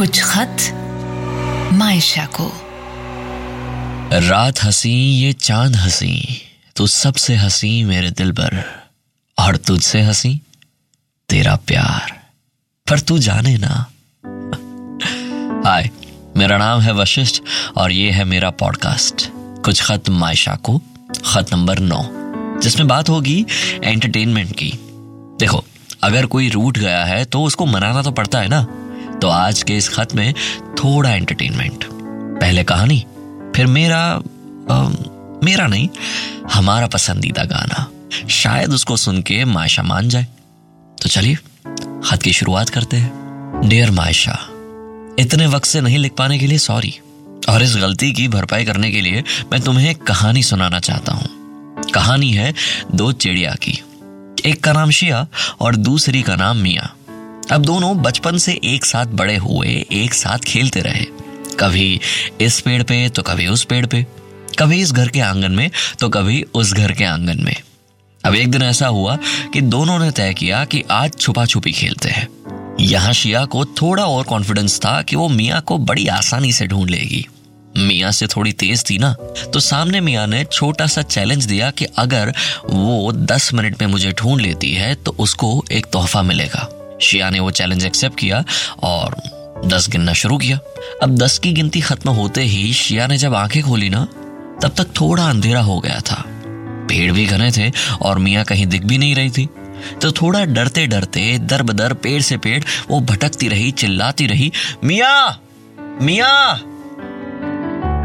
कुछ खत मायशा को। रात हसी, ये चाँद हसी, तू सबसे हसी मेरे दिल पर, और तुझसे हसी तेरा प्यार। पर तू जाने ना। हाय, मेरा नाम है वशिष्ठ, और ये है मेरा पॉडकास्ट। कुछ खत मायशा को, खत नंबर नौ, जिसमें बात होगी एंटरटेनमेंट की। देखो, अगर कोई रूठ गया है तो उसको मनाना तो पड़ता है ना। तो आज के इस खत में थोड़ा एंटरटेनमेंट पहले कहानी फिर मेरा आ, मेरा नहीं हमारा पसंदीदा गाना। शायद उसको सुन के मायशा मान जाए। तो चलिए खत की शुरुआत करते हैं। डियर मायशा इतने वक्त से नहीं लिख पाने के लिए सॉरी और इस गलती की भरपाई करने के लिए मैं तुम्हें कहानी सुनाना चाहता हूँ। कहानी है दो चिड़िया की एक का नाम शिया और दूसरी का नाम मिया। अब दोनों बचपन से एक साथ बड़े हुए, एक साथ खेलते रहे। कभी इस पेड़ पे तो कभी उस पेड़ पे। कभी इस घर के आँगन में तो कभी उस घर के आँगन में। अब एक दिन ऐसा हुआ कि दोनों ने तय किया कि आज छुपा छुपी खेलते हैं। यहाँ शिया को थोड़ा और कॉन्फिडेंस था कि वो मियाँ को बड़ी आसानी से ढूंढ लेगी। मियाँ से थोड़ी तेज थी ना तो सामने मियाँ ने छोटा सा चैलेंज दिया कि अगर वो दस मिनट में मुझे ढूंढ लेती है तो उसको एक तोहफा मिलेगा। शिया ने वो चैलेंज एक्सेप्ट किया और दस गिनना शुरू किया। अब दस की गिनती खत्म होते ही शिया ने जब आँखें खोली ना, तब तक थोड़ा अंधेरा हो गया था। पेड़ भी घने थे और मिया कहीं दिख भी नहीं रही थी। तो थोड़ा डरते डरते दर बदर पेड़ से पेड़, वो भटकती रही, चिल्लाती रही, मिया! मिया!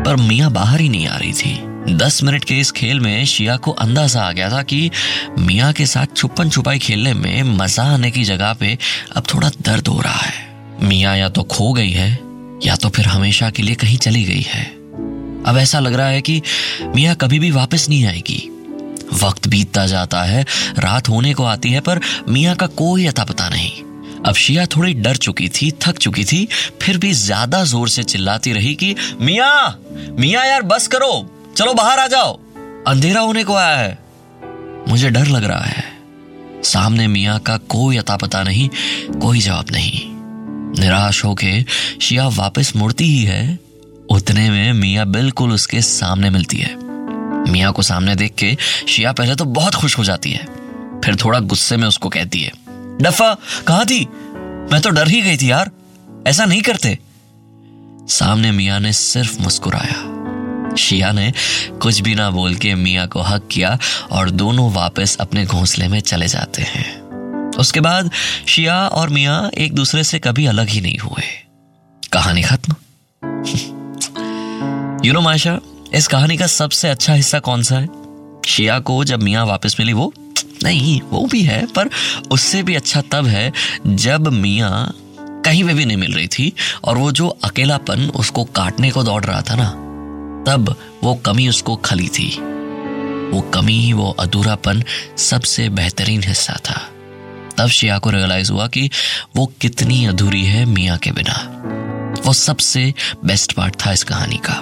पर मिया बाहर ही नहीं आ रही थी। दस मिनट के इस खेल में शिया को अंदाज़ा आ गया था कि मिया के साथ छुपन छुपाई खेलने में मज़ा आने की जगह पे अब थोड़ा दर्द हो रहा है। मिया या तो खो गई है, या तो फिर हमेशा के लिए कहीं चली गई है। अब ऐसा लग रहा है कि मिया कभी भी वापस नहीं आएगी। वक्त बीतता जाता है, रात होने को आती है, पर मिया का कोई अता पता नहीं। अब शिया थोड़ी डर चुकी थी, थक चुकी थी, फिर भी ज़्यादा ज़ोर से चिल्लाती रही कि, मिया मिया यार, बस करो। चलो बाहर आ जाओ। अंधेरा होने को आया है। मुझे डर लग रहा है। सामने मिया का कोई अता पता नहीं, कोई जवाब नहीं। निराश होके शिया वापस मुड़ती ही है। उतने में मिया बिल्कुल उसके सामने मिलती है। मिया को सामने देख के शिया पहले तो बहुत खुश हो जाती है। फिर थोड़ा गुस्से में उसको कहती है, डफा, कहा थी? मैं तो डर ही गई थी यार। ऐसा नहीं करते। सामने मिया ने सिर्फ़ मुस्कुराया। शिया ने कुछ भी ना बोल के मिया को हक किया और दोनों वापस अपने घोंसले में चले जाते हैं। उसके बाद शिया और मिया एक दूसरे से कभी अलग ही नहीं हुए। कहानी खत्म। यू नो माशा इस कहानी का सबसे अच्छा हिस्सा कौन सा है? शिया को जब मिया वापस मिली, वो नहीं, वो भी है, पर उससे भी अच्छा तब है जब मिया कहीं पे भी नहीं मिल रही थी और वो जो अकेलापन उसको काटने को दौड़ रहा था ना। तब वो कमी उसको खली थी। वो कमी वो अधूरापन सबसे बेहतरीन हिस्सा था। तब शिया को रियलाइज़ हुआ कि वो कितनी अधूरी है मिया के बिना। वो सबसे बेस्ट पार्ट था इस कहानी का।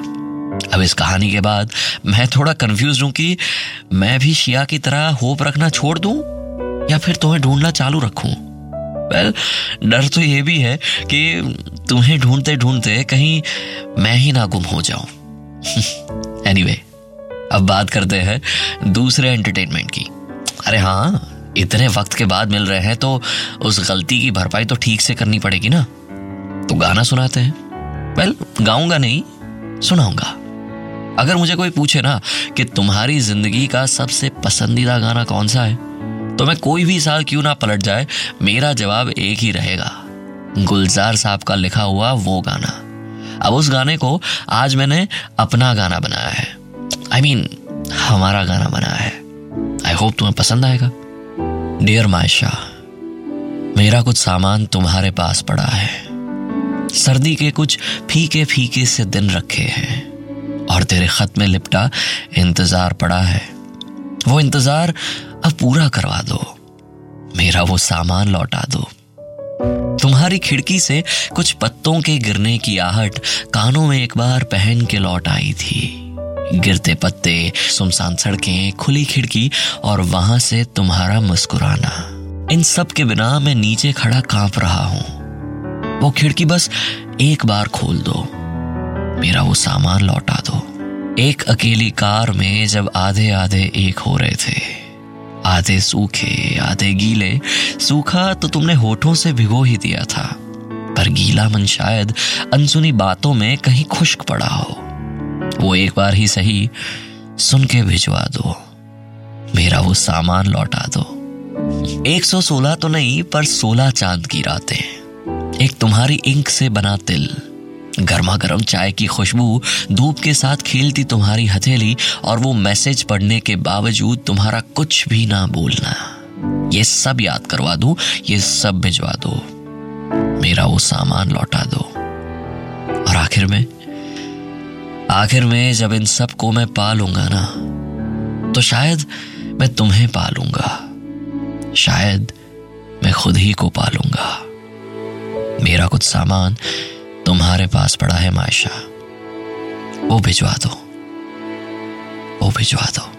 अब इस कहानी के बाद मैं थोड़ा कंफ्यूज हूँ कि मैं भी शिया की तरह होप रखना छोड़ दूँ या फिर तुम्हें ढूंढना चालू रखूँ? वेल डर तो ये भी है कि तुम्हें ढूंढते ढूंढते कहीं मैं ही ना गुम हो जाऊँ। एनीवे anyway, अब बात करते हैं दूसरे एंटरटेनमेंट की। अरे हाँ इतने वक्त के बाद मिल रहे हैं तो उस गलती की भरपाई तो ठीक से करनी पड़ेगी ना। तो गाना सुनाते हैं। वेल गाऊँगा नहीं सुनाऊँगा। अगर मुझे कोई पूछे ना कि तुम्हारी ज़िंदगी का सबसे पसंदीदा गाना कौन सा है तो मैं कोई भी साल क्यों ना पलट जाए मेरा जवाब एक ही रहेगा। गुलजार साहब का लिखा हुआ वो गाना। अब उस गाने को आज मैंने अपना गाना बनाया है। आई I मीन mean, हमारा गाना बनाया है। आई होप तुम्हें पसंद आएगा। डियर मायशा मेरा कुछ सामान तुम्हारे पास पड़ा है। सर्दी के कुछ फीके फीके से दिन रखे हैं और तेरे खत में लिपटा इंतज़ार पड़ा है। वो इंतज़ार अब पूरा करवा दो। मेरा वो सामान लौटा दो। तुम्हारी खिड़की से कुछ पत्तों के गिरने की आहट कानों में एक बार पहन के लौट आई थी। गिरते पत्ते सुमसान सड़कें, खुली खिड़की और वहाँ से तुम्हारा मुस्कुराना। इन सब के बिना मैं नीचे खड़ा काँप रहा हूँ। वो खिड़की बस एक बार खोल दो। मेरा वो सामान लौटा दो। एक अकेली कार में जब आधे आधे एक हो रहे थे। आधे सूखे, आधे गीले। सूखा तो तुमने होठों से भिगो ही दिया था, पर गीला मन शायद अनसुनी बातों में कहीं खुश्क पड़ा हो। वो एक बार ही सही सुन के भिजवा दो। मेरा वो सामान लौटा दो। 116 तो नहीं, पर 16 चाँद की रातें। एक तुम्हारी इंक से बना तिल। गर्मा गर्म चाय की खुशबू धूप के साथ खेलती तुम्हारी हथेली और वो मैसेज पढ़ने के बावजूद तुम्हारा कुछ भी ना बोलना। ये सब याद करवा दो, ये सब भिजवा दो। मेरा वो सामान लौटा दो। और आखिर में आखिर में जब इन सबको मैं पालूँगा ना तो शायद मैं तुम्हें पालूँगा। शायद मैं खुद ही को पा लूँगा मेरा कुछ सामान तुम्हारे पास पड़ा है मायशा। वो भिजवा दो। वो भिजवा दो।